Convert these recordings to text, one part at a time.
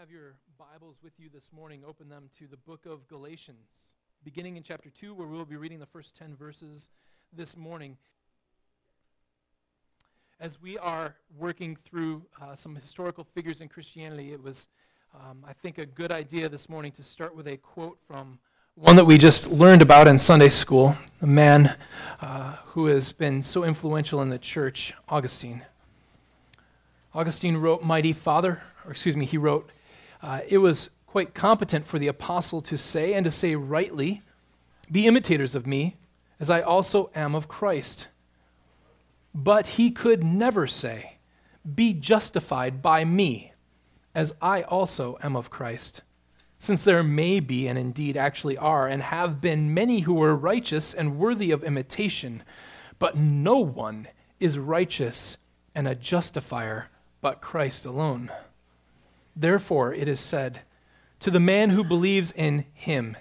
have your Bibles with you this morning, open them to the book of Galatians, beginning in chapter 2, where we will be reading the first 10 verses this morning. As we are working through uh, some historical figures in Christianity, it was, um, I think, a good idea this morning to start with a quote from one that we just learned about in Sunday school, a man uh, who has been so influential in the church, Augustine. Augustine wrote, Mighty Father, or excuse me, he wrote, uh, It was quite competent for the apostle to say, and to say rightly, Be imitators of me, as I also am of Christ. But he could never say, Be justified by me, as I also am of Christ. Since there may be, and indeed actually are, and have been many who were righteous and worthy of imitation, but no one is righteous and a justifier but Christ alone. Therefore, it is said, To the man who believes in him,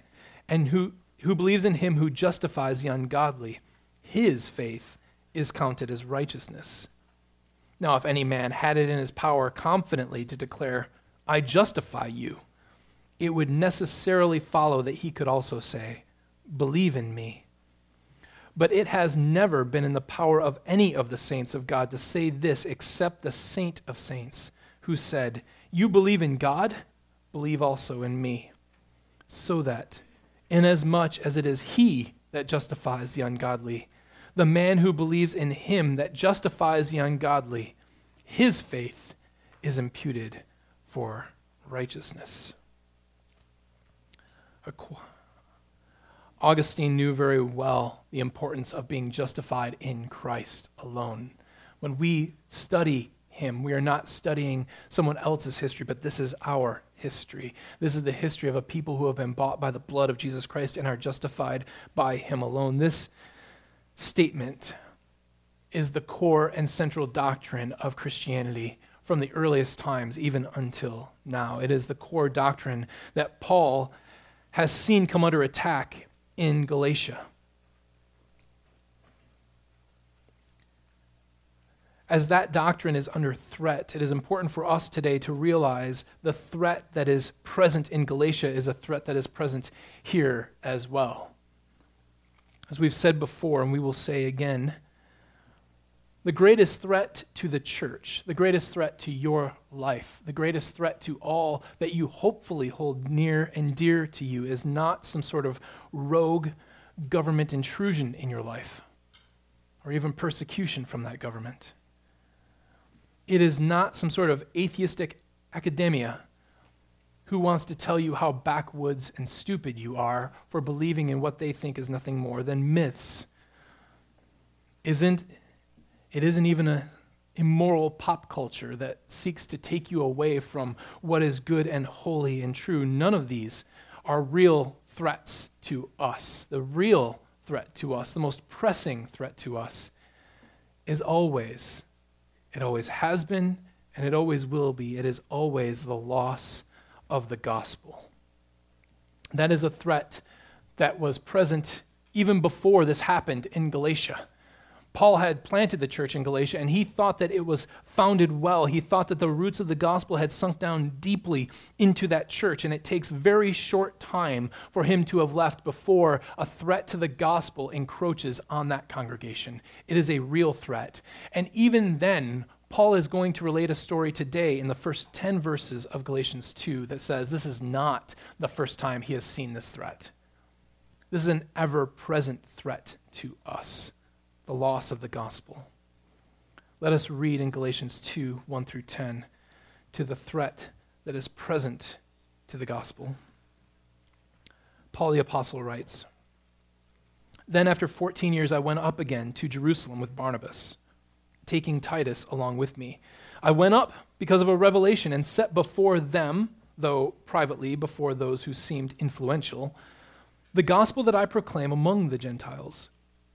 and who, who believes in him who justifies the ungodly, his faith is counted as righteousness. Now, if any man had it in his power confidently to declare, I justify you, it would necessarily follow that he could also say, Believe in me. But it has never been in the power of any of the saints of God to say this except the saint of saints, who said, You believe in God, believe also in me. So that, inasmuch as it is he that justifies the ungodly, the man who believes in him that justifies the ungodly, his faith is imputed for righteousness. Augustine knew very well the importance of being justified in Christ alone. When we study him, we are not studying someone else's history, but this is our history. This is the history of a people who have been bought by the blood of Jesus Christ and are justified by him alone. This statement is the core and central doctrine of Christianity from the earliest times, even until now. It is the core doctrine that Paul has seen come under attack in Galatia. As that doctrine is under threat, it is important for us today to realize the threat that is present in Galatia is a threat that is present here as well. As we've said before, and we will say again, the greatest threat to the church, the greatest threat to your life, the greatest threat to all that you hopefully hold near and dear to you is not some sort of rogue government intrusion in your life or even persecution from that government. It is not some sort of atheistic academia who wants to tell you how backwoods and stupid you are for believing in what they think is nothing more than myths. Isn't it isn't even a immoral pop culture that seeks to take you away from what is good and holy and true. None of these are real threats to us. The real threat to us, the most pressing threat to us, is always, it always has been, and it always will be, it is always the loss of the gospel. That is a threat that was present even before this happened in Galatia. Paul had planted the church in Galatia, and he thought that it was founded well. He thought that the roots of the gospel had sunk down deeply into that church, and it takes very short time for him to have left before a threat to the gospel encroaches on that congregation. It is a real threat. And even then, Paul is going to relate a story today in the first 10 verses of Galatians 2 that says this is not the first time he has seen this threat. This is an ever present threat to us the loss of the gospel. Let us read in Galatians 2 1 through 10 to the threat that is present to the gospel. Paul the Apostle writes Then after 14 years, I went up again to Jerusalem with Barnabas, taking Titus along with me. I went up because of a revelation and set before them, though privately before those who seemed influential, the gospel that I proclaim among the Gentiles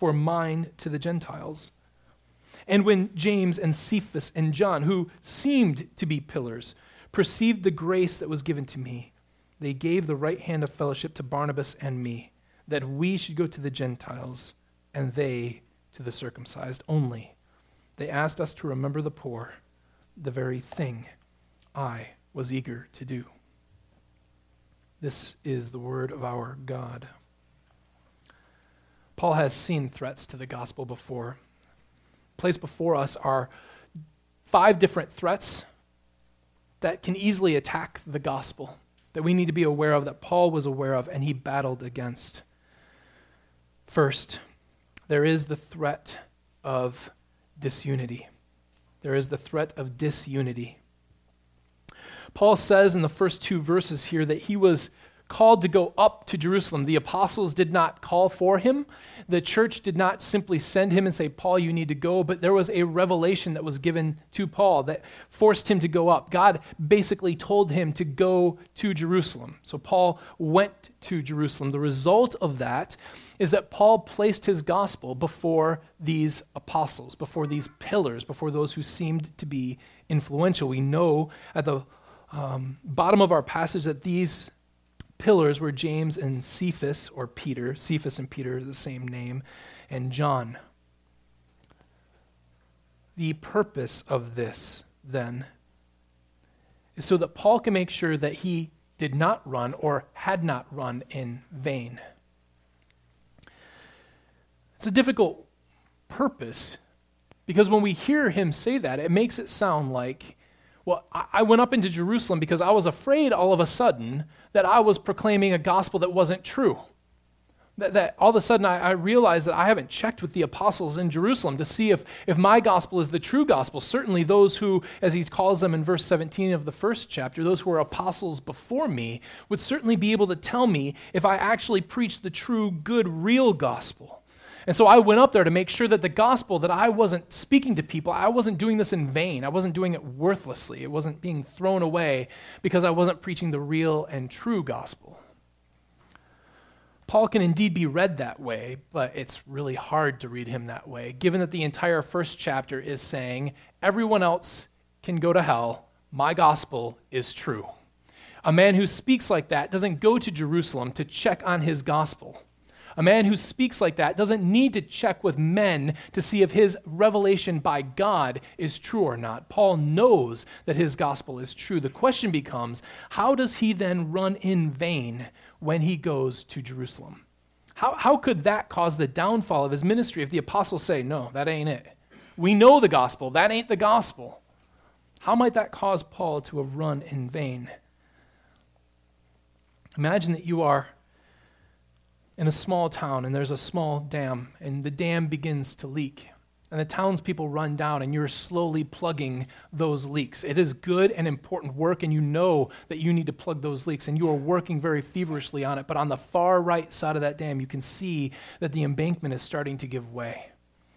for mine to the Gentiles. And when James and Cephas and John, who seemed to be pillars, perceived the grace that was given to me, they gave the right hand of fellowship to Barnabas and me, that we should go to the Gentiles, and they to the circumcised only. They asked us to remember the poor, the very thing I was eager to do. This is the word of our God. Paul has seen threats to the gospel before. Placed before us are five different threats that can easily attack the gospel that we need to be aware of, that Paul was aware of, and he battled against. First, there is the threat of disunity. There is the threat of disunity. Paul says in the first two verses here that he was called to go up to Jerusalem. The apostles did not call for him. The church did not simply send him and say, Paul, you need to go, but there was a revelation that was given to Paul that forced him to go up. God basically told him to go to Jerusalem. So Paul went to Jerusalem. The result of that is that Paul placed his gospel before these apostles, before these pillars, before those who seemed to be influential. We know at the um, bottom of our passage that these pillars were James and Cephas, or Peter. Cephas and Peter are the same name, and John. The purpose of this, then, is so that Paul can make sure that he did not run or had not run in vain. It's a difficult purpose because when we hear him say that, it makes it sound like well, I went up into Jerusalem because I was afraid all of a sudden that I was proclaiming a gospel that wasn't true. That, that all of a sudden I, I realized that I haven't checked with the apostles in Jerusalem to see if, if my gospel is the true gospel. Certainly, those who, as he calls them in verse 17 of the first chapter, those who are apostles before me, would certainly be able to tell me if I actually preach the true, good, real gospel. And so I went up there to make sure that the gospel that I wasn't speaking to people, I wasn't doing this in vain. I wasn't doing it worthlessly. It wasn't being thrown away because I wasn't preaching the real and true gospel. Paul can indeed be read that way, but it's really hard to read him that way, given that the entire first chapter is saying, everyone else can go to hell, my gospel is true. A man who speaks like that doesn't go to Jerusalem to check on his gospel. A man who speaks like that doesn't need to check with men to see if his revelation by God is true or not. Paul knows that his gospel is true. The question becomes how does he then run in vain when he goes to Jerusalem? How, how could that cause the downfall of his ministry if the apostles say, no, that ain't it? We know the gospel, that ain't the gospel. How might that cause Paul to have run in vain? Imagine that you are in a small town and there's a small dam and the dam begins to leak and the townspeople run down and you're slowly plugging those leaks. It is good and important work and you know that you need to plug those leaks and you are working very feverishly on it. But on the far right side of that dam, you can see that the embankment is starting to give way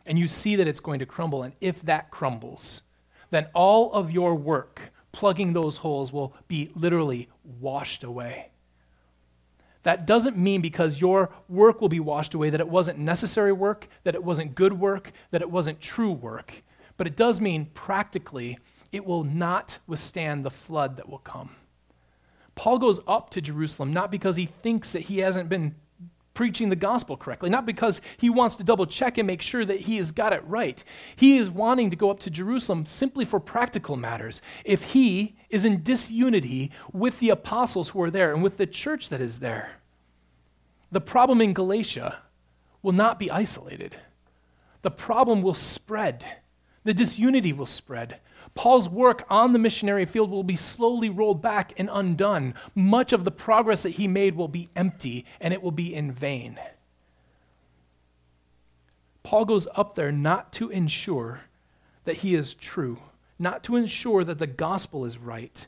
and you see that it's going to crumble. And if that crumbles, then all of your work plugging those holes will be literally washed away. That doesn't mean because your work will be washed away that it wasn't necessary work, that it wasn't good work, that it wasn't true work. But it does mean practically it will not withstand the flood that will come. Paul goes up to Jerusalem not because he thinks that he hasn't been preaching the gospel correctly, not because he wants to double check and make sure that he has got it right. He is wanting to go up to Jerusalem simply for practical matters. If he is in disunity with the apostles who are there and with the church that is there, the problem in Galatia will not be isolated. The problem will spread. The disunity will spread. Paul's work on the missionary field will be slowly rolled back and undone. Much of the progress that he made will be empty and it will be in vain. Paul goes up there not to ensure that he is true, not to ensure that the gospel is right,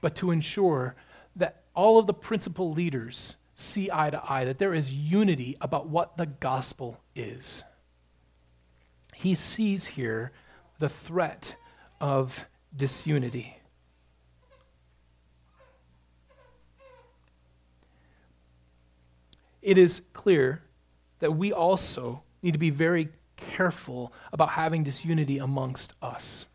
but to ensure that all of the principal leaders see eye to eye, that there is unity about what the gospel is. He sees here the threat of disunity. It is clear that we also need to be very careful about having disunity amongst us.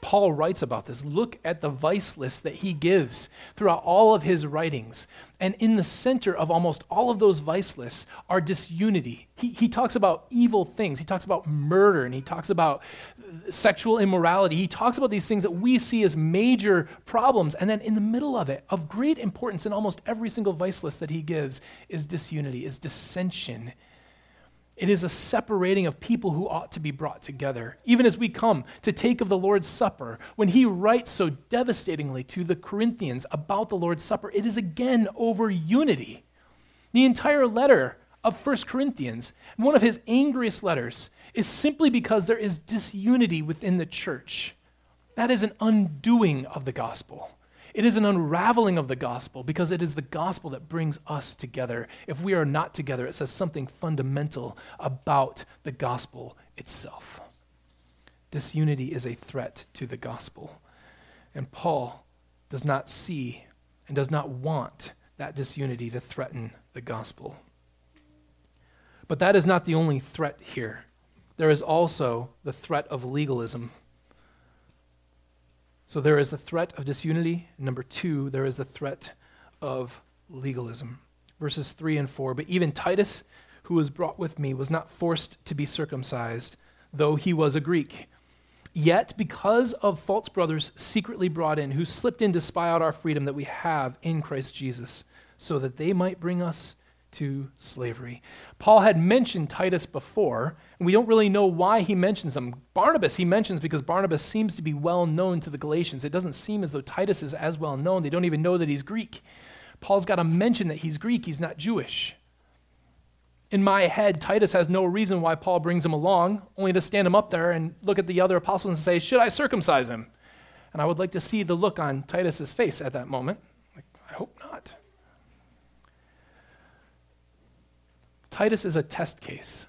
Paul writes about this. Look at the vice list that he gives throughout all of his writings. And in the center of almost all of those vice lists are disunity. He, he talks about evil things. He talks about murder and he talks about sexual immorality. He talks about these things that we see as major problems. And then in the middle of it, of great importance in almost every single vice list that he gives, is disunity, is dissension it is a separating of people who ought to be brought together. Even as we come to take of the Lord's Supper, when he writes so devastatingly to the Corinthians about the Lord's Supper, it is again over unity. The entire letter of 1 Corinthians, one of his angriest letters, is simply because there is disunity within the church. That is an undoing of the gospel. It is an unraveling of the gospel because it is the gospel that brings us together. If we are not together, it says something fundamental about the gospel itself. Disunity is a threat to the gospel. And Paul does not see and does not want that disunity to threaten the gospel. But that is not the only threat here. There is also the threat of legalism. So there is the threat of disunity. Number two, there is the threat of legalism. Verses 3 and 4. But even Titus, who was brought with me, was not forced to be circumcised, though he was a Greek. Yet, because of false brothers secretly brought in, who slipped in to spy out our freedom that we have in Christ Jesus, so that they might bring us to slavery. Paul had mentioned Titus before, and we don't really know why he mentions him. Barnabas he mentions because Barnabas seems to be well known to the Galatians. It doesn't seem as though Titus is as well known. They don't even know that he's Greek. Paul's got to mention that he's Greek, he's not Jewish. In my head, Titus has no reason why Paul brings him along, only to stand him up there and look at the other apostles and say, Should I circumcise him? And I would like to see the look on Titus's face at that moment. Like, I hope not. Titus is a test case.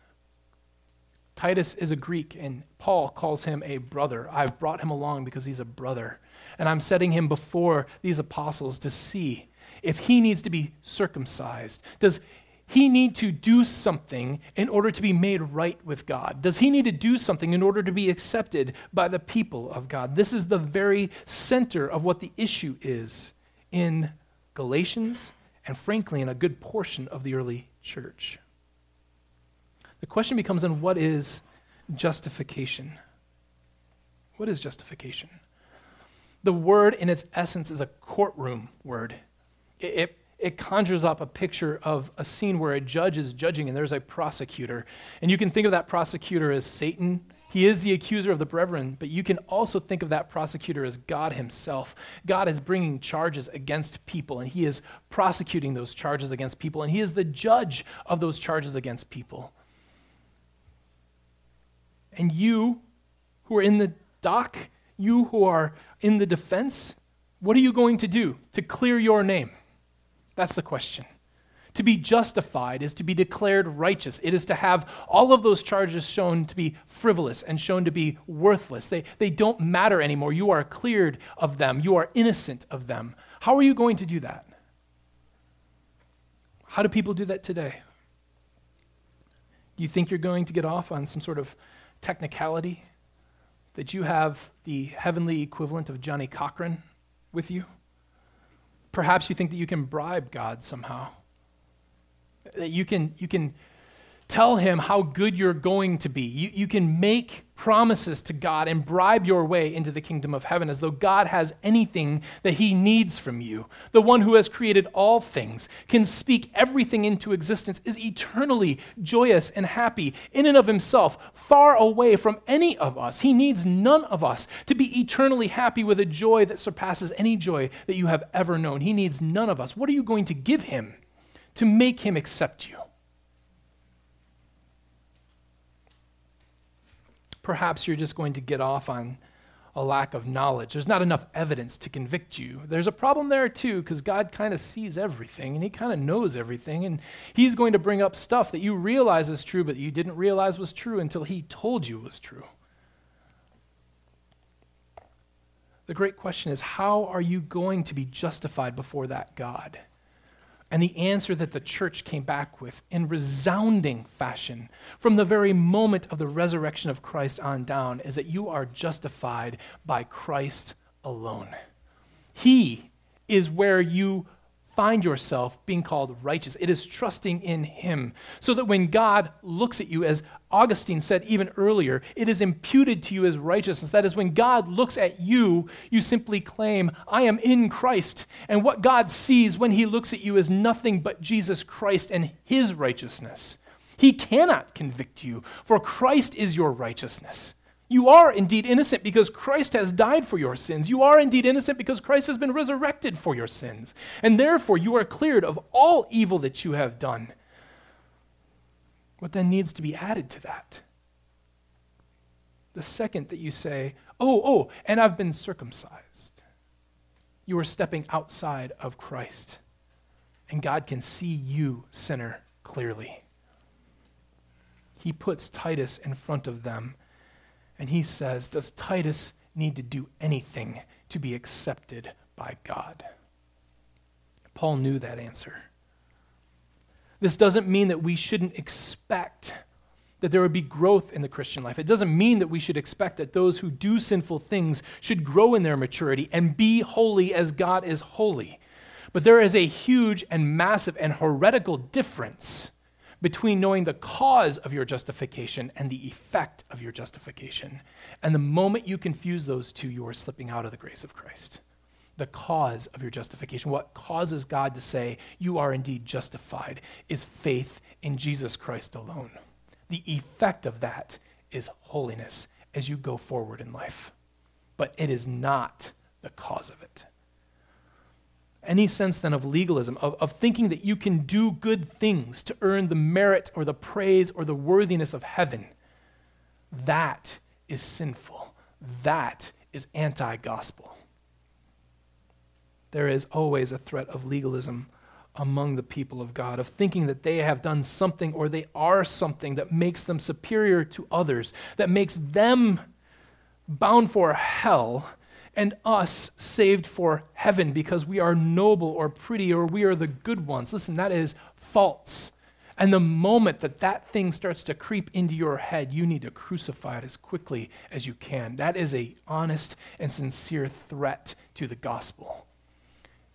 Titus is a Greek, and Paul calls him a brother. I've brought him along because he's a brother. And I'm setting him before these apostles to see if he needs to be circumcised. Does he need to do something in order to be made right with God? Does he need to do something in order to be accepted by the people of God? This is the very center of what the issue is in Galatians and, frankly, in a good portion of the early church. The question becomes then what is justification? What is justification? The word, in its essence, is a courtroom word. It, it, it, conjures up a picture of a scene where a judge is judging and there's a prosecutor. And you can think of that prosecutor as Satan. He is the accuser of the brethren, but you can also think of that prosecutor as God himself. God is bringing charges against people, and he is prosecuting those charges against people, and he is the judge of those charges against people. And you who are in the dock, you who are in the defense, what are you going to do to clear your name? That's the question. To be justified is to be declared righteous. It is to have all of those charges shown to be frivolous and shown to be worthless. They, they don't matter anymore. You are cleared of them, you are innocent of them. How are you going to do that? How do people do that today? Do you think you're going to get off on some sort of technicality that you have the heavenly equivalent of Johnnie Cochran with you? Perhaps you think that you can bribe God somehow. That you can, you can tell him how good you're going to be. You, you can make promises to God and bribe your way into the kingdom of heaven as though God has anything that he needs from you. The one who has created all things, can speak everything into existence, is eternally joyous and happy in and of himself, far away from any of us. He needs none of us to be eternally happy with a joy that surpasses any joy that you have ever known. He needs none of us. What are you going to give him to make him accept you? Perhaps you're just going to get off on a lack of knowledge. There's not enough evidence to convict you. There's a problem there too, because God kind of sees everything and He kind of knows everything. And He's going to bring up stuff that you realize is true, but you didn't realize was true until He told you it was true. The great question is how are you going to be justified before that God? And the answer that the church came back with in resounding fashion from the very moment of the resurrection of Christ on down is that you are justified by Christ alone. He is where you find yourself being called righteous. It is trusting in Him. So that when God looks at you, as Augustine said even earlier, it is imputed to you as righteousness. That is, when God looks at you, you simply claim, I am in Christ. And what God sees when He looks at you is nothing but Jesus Christ and His righteousness. He cannot convict you, for Christ is your righteousness. You are indeed innocent because Christ has died for your sins. You are indeed innocent because Christ has been resurrected for your sins. And therefore, you are cleared of all evil that you have done. What then needs to be added to that? The second that you say, oh, oh, and I've been circumcised, you are stepping outside of Christ. And God can see you, sinner, clearly. He puts Titus in front of them and he says, Does Titus need to do anything to be accepted by God? Paul knew that answer. This doesn't mean that we shouldn't expect that there would be growth in the Christian life. It doesn't mean that we should expect that those who do sinful things should grow in their maturity and be holy as God is holy. But there is a huge and massive and heretical difference between knowing the cause of your justification and the effect of your justification. And the moment you confuse those two, you are slipping out of the grace of Christ. The cause of your justification, what causes God to say you are indeed justified, is faith in Jesus Christ alone. The effect of that is holiness as you go forward in life. But it is not the cause of it any sense then of legalism, of, of thinking that you can do good things to earn the merit or the praise or the worthiness of heaven, that is sinful. That is anti gospel. There is always a threat of legalism among the people of God, of thinking that they have done something or they are something that makes them superior to others, that makes them bound for hell and us saved for heaven because we are noble or pretty or we are the good ones. Listen, that is false. And the moment that that thing starts to creep into your head, you need to crucify it as quickly as you can. That is a honest and sincere threat to the gospel.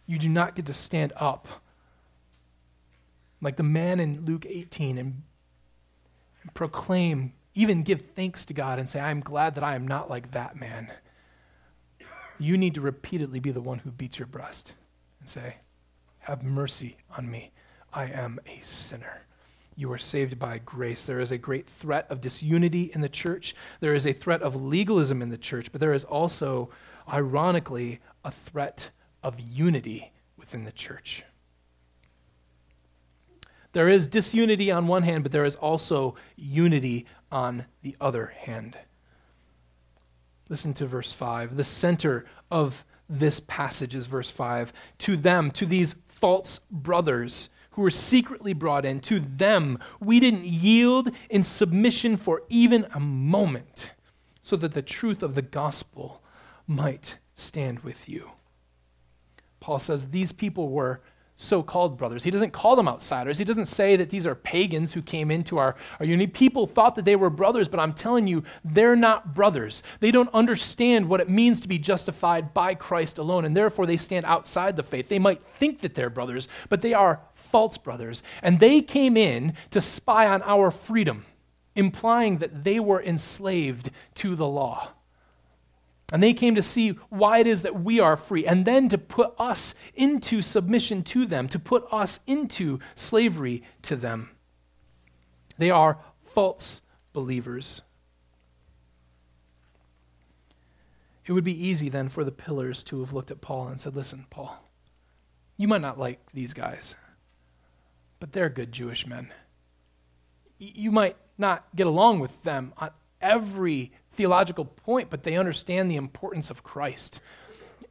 You do not get to stand up like the man in Luke 18 and, proclaim, even give thanks to God and say, I'm glad that I am not like that man you need to repeatedly be the one who beats your breast and say, Have mercy on me. I am a sinner. You are saved by grace. There is a great threat of disunity in the church. There is a threat of legalism in the church, but there is also, ironically, a threat of unity within the church. There is disunity on one hand, but there is also unity on the other hand. Listen to verse 5. The center of this passage is verse 5. To them, to these false brothers who were secretly brought in, to them we didn't yield in submission for even a moment, so that the truth of the gospel might stand with you. Paul says these people were so called brothers. He doesn't call them outsiders. He doesn't say that these are pagans who came into our, our unity. People thought that they were brothers, but I'm telling you, they're not brothers. They don't understand what it means to be justified by Christ alone, and therefore they stand outside the faith. They might think that they're brothers, but they are false brothers. And they came in to spy on our freedom, implying that they were enslaved to the law. And they came to see why it is that we are free, and then to put us into submission to them, to put us into slavery to them. They are false believers. It would be easy then for the pillars to have looked at Paul and said, Listen, Paul, you might not like these guys, but they're good Jewish men. You might not get along with them on every theological point, but they understand the importance of Christ.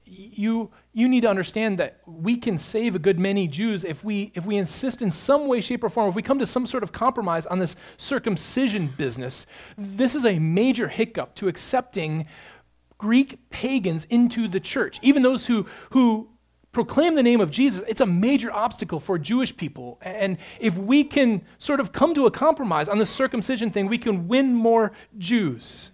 You, you need to understand that we can save a good many Jews if we, if we insist in some way, shape, or form, if we come to some sort of compromise on this circumcision business. This is a major hiccup to accepting Greek pagans into the church. Even those who, who proclaim the name of Jesus, it's a major obstacle for Jewish people. And if we can sort of come to a compromise on the circumcision thing, we can win more Jews.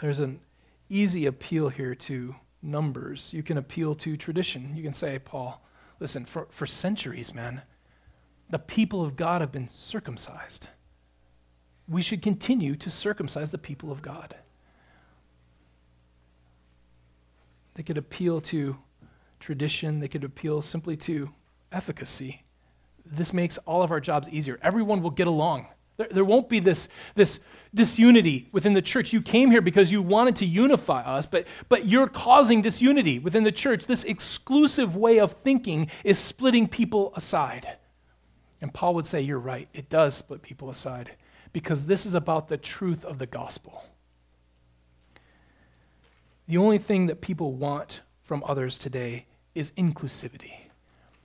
There's an easy appeal here to numbers. You can appeal to tradition. You can say, Paul, listen, for, for centuries, man, the people of God have been circumcised. We should continue to circumcise the people of God. They could appeal to tradition, they could appeal simply to efficacy. This makes all of our jobs easier. Everyone will get along. There, there won't be this, this disunity within the church. You came here because you wanted to unify us, but, but you're causing disunity within the church. This exclusive way of thinking is splitting people aside. And Paul would say, You're right, it does split people aside because this is about the truth of the gospel. The only thing that people want from others today is inclusivity.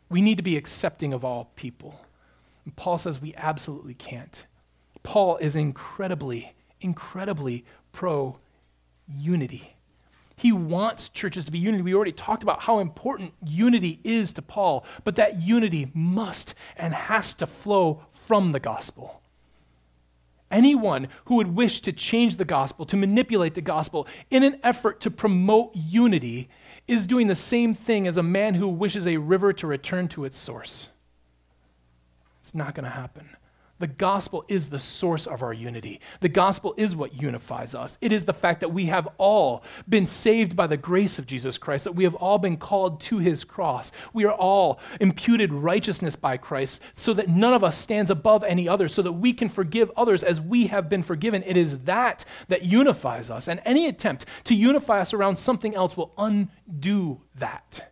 We need to be accepting of all people. And Paul says we absolutely can't. Paul is incredibly, incredibly pro unity. He wants churches to be unity. We already talked about how important unity is to Paul, but that unity must and has to flow from the gospel. Anyone who would wish to change the gospel, to manipulate the gospel in an effort to promote unity, is doing the same thing as a man who wishes a river to return to its source. It's not going to happen. The gospel is the source of our unity. The gospel is what unifies us. It is the fact that we have all been saved by the grace of Jesus Christ, that we have all been called to his cross. We are all imputed righteousness by Christ, so that none of us stands above any other, so that we can forgive others as we have been forgiven. It is that that unifies us. And any attempt to unify us around something else will undo that.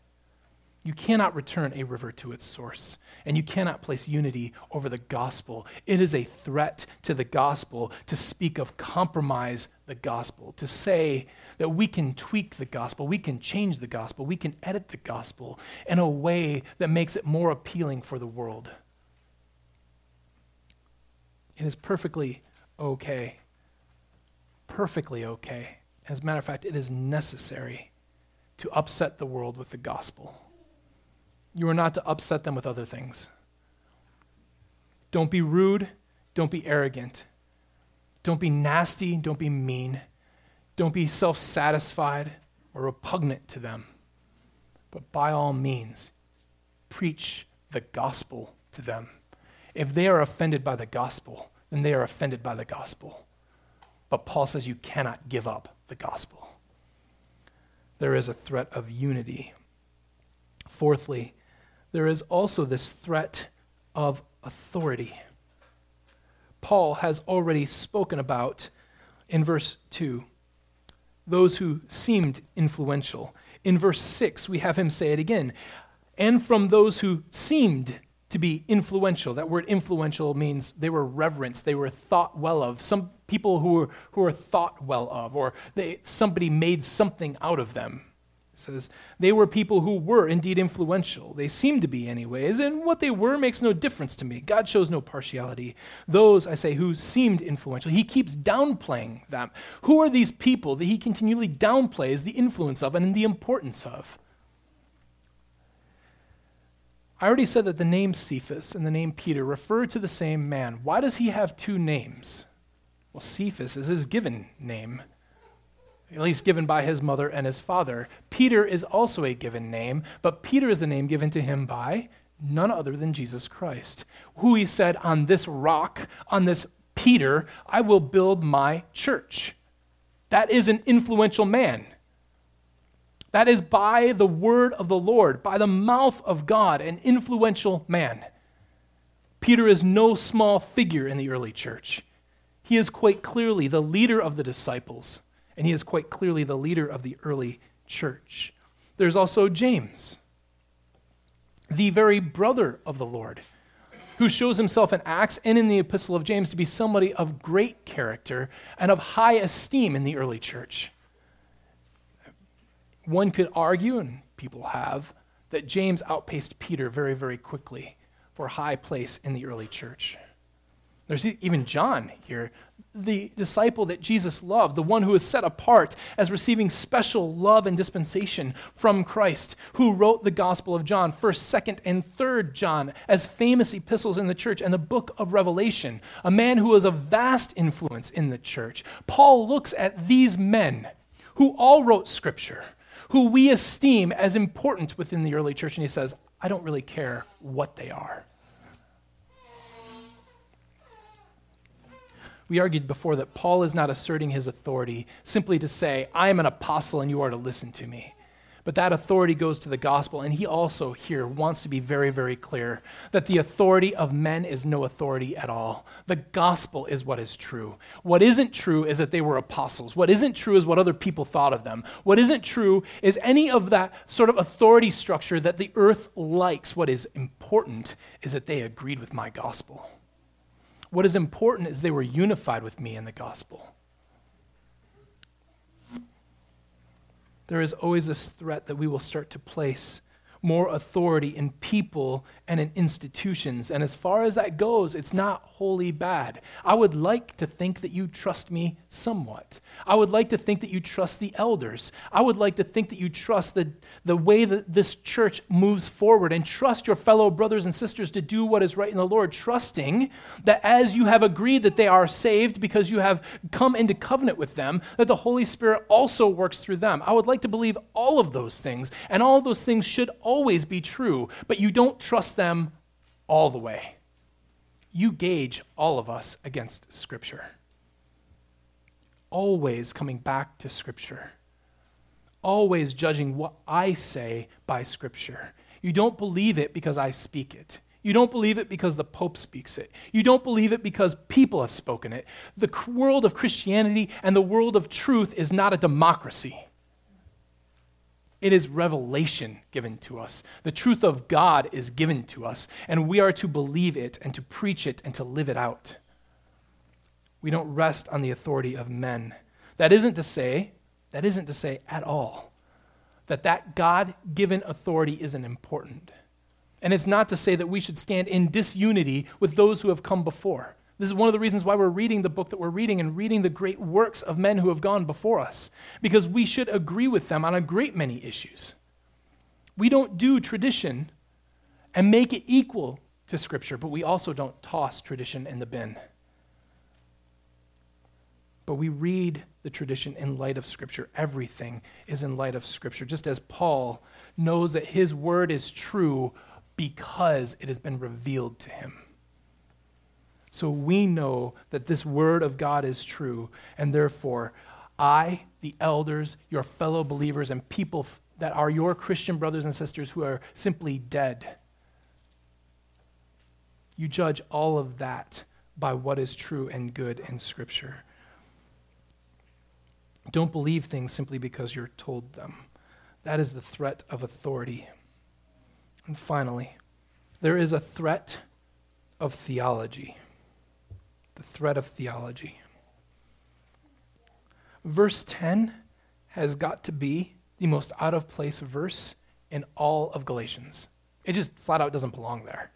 You cannot return a river to its source, and you cannot place unity over the gospel. It is a threat to the gospel to speak of compromise the gospel, to say that we can tweak the gospel, we can change the gospel, we can edit the gospel in a way that makes it more appealing for the world. It is perfectly okay. Perfectly okay. As a matter of fact, it is necessary to upset the world with the gospel. You are not to upset them with other things. Don't be rude. Don't be arrogant. Don't be nasty. Don't be mean. Don't be self satisfied or repugnant to them. But by all means, preach the gospel to them. If they are offended by the gospel, then they are offended by the gospel. But Paul says you cannot give up the gospel. There is a threat of unity. Fourthly, there is also this threat of authority. Paul has already spoken about in verse 2 those who seemed influential. In verse 6, we have him say it again. And from those who seemed to be influential. That word influential means they were reverenced, they were thought well of. Some people who were, who were thought well of, or they, somebody made something out of them. Says, They were people who were indeed influential. They seemed to be, anyways, and what they were makes no difference to me. God shows no partiality. Those, I say, who seemed influential, he keeps downplaying them. Who are these people that he continually downplays the influence of and the importance of? I already said that the name Cephas and the name Peter refer to the same man. Why does he have two names? Well, Cephas is his given name at least given by his mother and his father. Peter is also a given name, but Peter is the name given to him by none other than Jesus Christ, who he said, On this rock, on this Peter, I will build my church. That is an influential man. That is by the word of the Lord, by the mouth of God, an influential man. Peter is no small figure in the early church. He is quite clearly the leader of the disciples and he is quite clearly the leader of the early church. There's also James, the very brother of the Lord, who shows himself in Acts and in the Epistle of James to be somebody of great character and of high esteem in the early church. One could argue, and people have, that James outpaced Peter very, very quickly for high place in the early church. There's even John here, the disciple that Jesus loved, the one who is set apart as receiving special love and dispensation from Christ, who wrote the Gospel of John, 1st, 2nd, and 3rd John as famous epistles in the church, and the book of Revelation, a man who was of vast influence in the church. Paul looks at these men who all wrote Scripture, who we esteem as important within the early church, and he says, I don't really care what they are. We argued before that Paul is not asserting his authority simply to say, I am an apostle and you are to listen to me. But that authority goes to the gospel, and he also here wants to be very, very clear that the authority of men is no authority at all. The gospel is what is true. What isn't true is that they were apostles. What isn't true is what other people thought of them. What isn't true is any of that sort of authority structure that the earth likes. What is important is that they agreed with my gospel. What is important is they were unified with me in the gospel. There is always this threat that we will start to place more authority in people and in institutions. And as far as that goes, it's not wholly bad. I would like to think that you trust me somewhat. I would like to think that you trust the elders. I would like to think that you trust the, the way that this church moves forward and trust your fellow brothers and sisters to do what is right in the Lord, trusting that as you have agreed that they are saved because you have come into covenant with them, that the Holy Spirit also works through them. I would like to believe all of those things, and all of those things should always be true, but you don't trust them all the way. You gauge all of us against Scripture. Always coming back to Scripture. Always judging what I say by Scripture. You don't believe it because I speak it. You don't believe it because the Pope speaks it. You don't believe it because people have spoken it. The world of Christianity and the world of truth is not a democracy. It is revelation given to us. The truth of God is given to us, and we are to believe it and to preach it and to live it out. We don't rest on the authority of men. That isn't to say, that isn't to say at all that that God-given authority isn't important. And it's not to say that we should stand in disunity with those who have come before. This is one of the reasons why we're reading the book that we're reading and reading the great works of men who have gone before us, because we should agree with them on a great many issues. We don't do tradition and make it equal to Scripture, but we also don't toss tradition in the bin. But we read the tradition in light of Scripture. Everything is in light of Scripture, just as Paul knows that his word is true because it has been revealed to him. So we know that this word of God is true, and therefore, I, the elders, your fellow believers, and people that are your Christian brothers and sisters who are simply dead, you judge all of that by what is true and good in Scripture. Don't believe things simply because you're told them. That is the threat of authority. And finally, there is a threat of theology the thread of theology. Verse 10 has got to be the most out of place verse in all of Galatians. It just flat out doesn't belong there.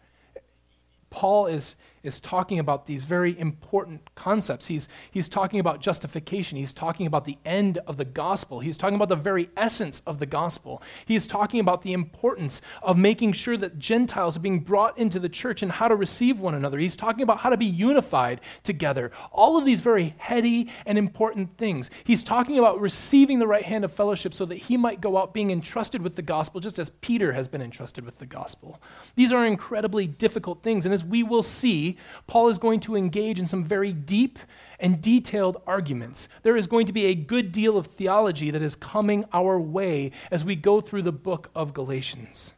Paul is, is talking about these very important concepts. He's, he's talking about justification. He's talking about the end of the gospel. He's talking about the very essence of the gospel. He is talking about the importance of making sure that Gentiles are being brought into the church and how to receive one another. He's talking about how to be unified together. All of these very heady and important things. He's talking about receiving the right hand of fellowship so that he might go out being entrusted with the gospel, just as Peter has been entrusted with the gospel. These are incredibly difficult things. And as we will see, Paul is going to engage in some very deep and detailed arguments. There is going to be a good deal of theology that is coming our way as we go through the book of Galatians.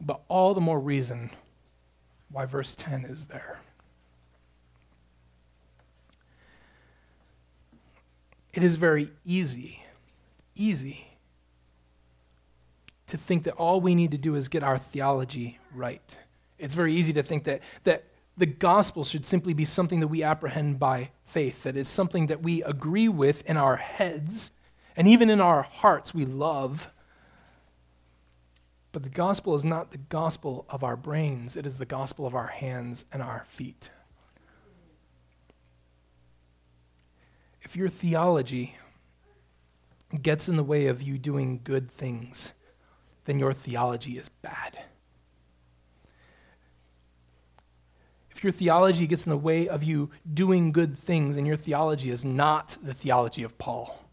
But all the more reason why verse 10 is there. It is very easy, easy to think that all we need to do is get our theology right. It's very easy to think that, that the gospel should simply be something that we apprehend by faith, that is something that we agree with in our heads and even in our hearts we love. But the gospel is not the gospel of our brains, it is the gospel of our hands and our feet. If your theology gets in the way of you doing good things, then your theology is bad. If your theology gets in the way of you doing good things, and your theology is not the theology of Paul,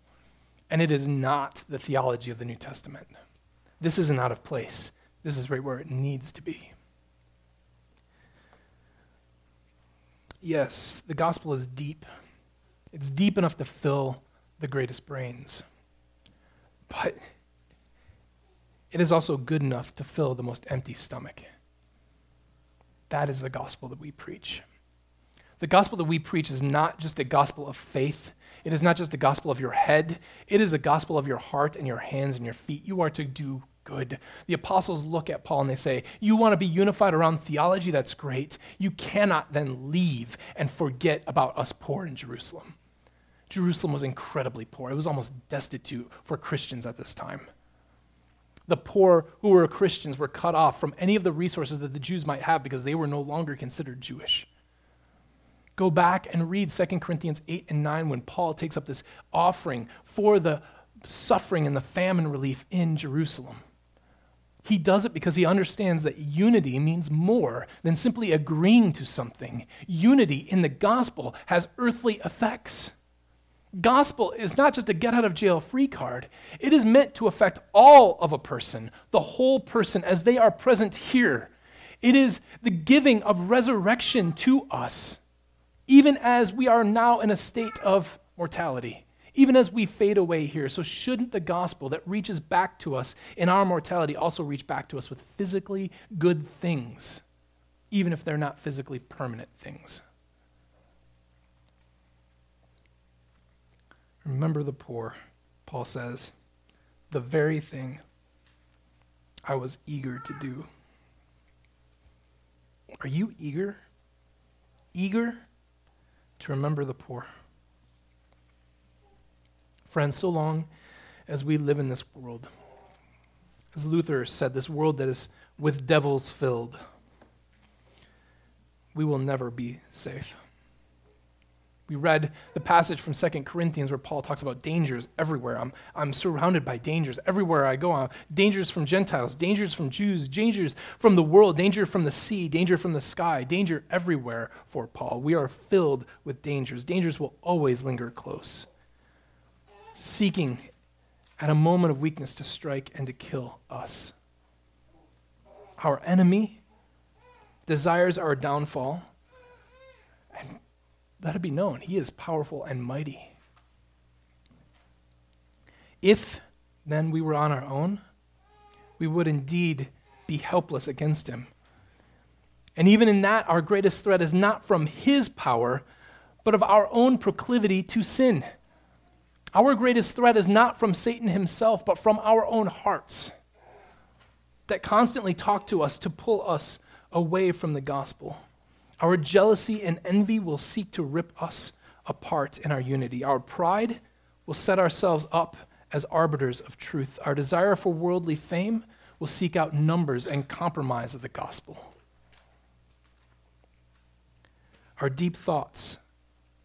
and it is not the theology of the New Testament, this isn't out of place. This is right where it needs to be. Yes, the gospel is deep. It's deep enough to fill the greatest brains. But it is also good enough to fill the most empty stomach. That is the gospel that we preach. The gospel that we preach is not just a gospel of faith. It is not just a gospel of your head. It is a gospel of your heart and your hands and your feet. You are to do good. The apostles look at Paul and they say, You want to be unified around theology? That's great. You cannot then leave and forget about us poor in Jerusalem. Jerusalem was incredibly poor, it was almost destitute for Christians at this time. The poor who were Christians were cut off from any of the resources that the Jews might have because they were no longer considered Jewish. Go back and read 2 Corinthians 8 and 9 when Paul takes up this offering for the suffering and the famine relief in Jerusalem. He does it because he understands that unity means more than simply agreeing to something. Unity in the gospel has earthly effects. Gospel is not just a get out of jail free card, it is meant to affect all of a person, the whole person, as they are present here. It is the giving of resurrection to us, even as we are now in a state of mortality, even as we fade away here. So, shouldn't the gospel that reaches back to us in our mortality also reach back to us with physically good things, even if they're not physically permanent things? Remember the poor, Paul says, the very thing I was eager to do. Are you eager? Eager to remember the poor? Friends, so long as we live in this world, as Luther said, this world that is with devils filled, we will never be safe. We read the passage from Second Corinthians where Paul talks about dangers everywhere. I'm, I'm surrounded by dangers everywhere I go. I'm, dangers from Gentiles, dangers from Jews, dangers from the world, danger from the sea, danger from the sky, danger everywhere for Paul. We are filled with dangers. Dangers will always linger close, seeking at a moment of weakness to strike and to kill us. Our enemy desires our downfall and let it be known, he is powerful and mighty. If then we were on our own, we would indeed be helpless against him. And even in that, our greatest threat is not from his power, but of our own proclivity to sin. Our greatest threat is not from Satan himself, but from our own hearts that constantly talk to us to pull us away from the gospel. Our jealousy and envy will seek to rip us apart in our unity. Our pride will set ourselves up as arbiters of truth. Our desire for worldly fame will seek out numbers and compromise of the gospel. Our deep thoughts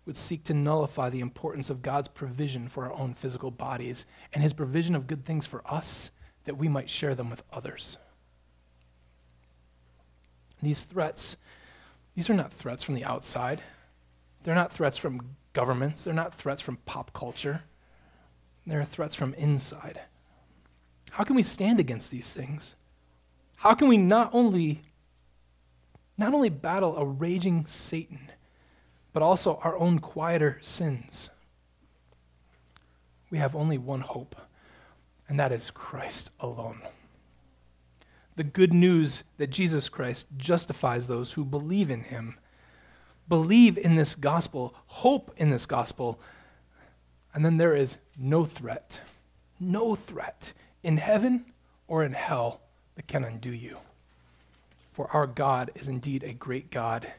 would seek to nullify the importance of God's provision for our own physical bodies and his provision of good things for us that we might share them with others. These threats, these are not threats from the outside. They're not threats from governments. They're not threats from pop culture. They're threats from inside. How can we stand against these things? How can we not only not only battle a raging Satan, but also our own quieter sins? We have only one hope, and that is Christ alone. The good news that Jesus Christ justifies those who believe in him. Believe in this gospel, hope in this gospel, and then there is no threat, no threat in heaven or in hell that can undo you. For our God is indeed a great God,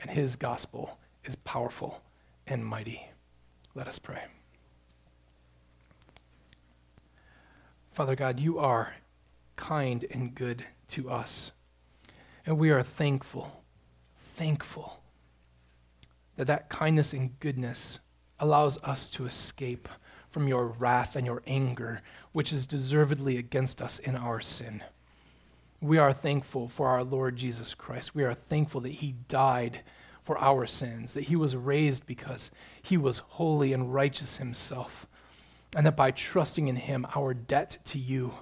and his gospel is powerful and mighty. Let us pray. Father God, you are kind and good to us. And we are thankful, thankful that that kindness and goodness allows us to escape from your wrath and your anger, which is deservedly against us in our sin. We are thankful for our Lord Jesus Christ. We are thankful that he died for our sins, that he was raised because he was holy and righteous himself, and that by trusting in him, our debt to you,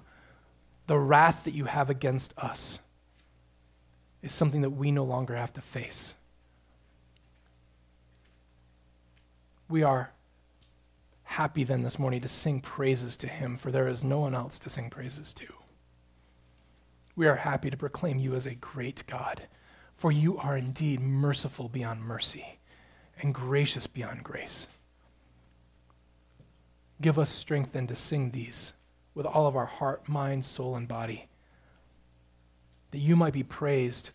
the wrath that you have against us, is something that we no longer have to face. We are happy then this morning to sing praises to him, for there is no one else to sing praises to. We are happy to proclaim you as a great God, for you are indeed merciful beyond mercy and gracious beyond grace. Give us strength then to sing these with all of our heart, mind, soul, and body, that you might be praised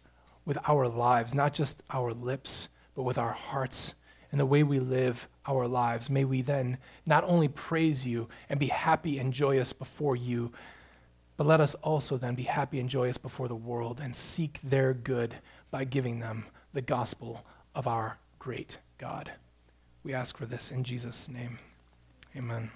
with our lives, not just our lips, but with our hearts and the way we live our lives. May we then not only praise you and be happy and joyous before you, but let us also then be happy and joyous before the world and seek their good by giving them the gospel of our great God. We ask for this in Jesus' name. Amen.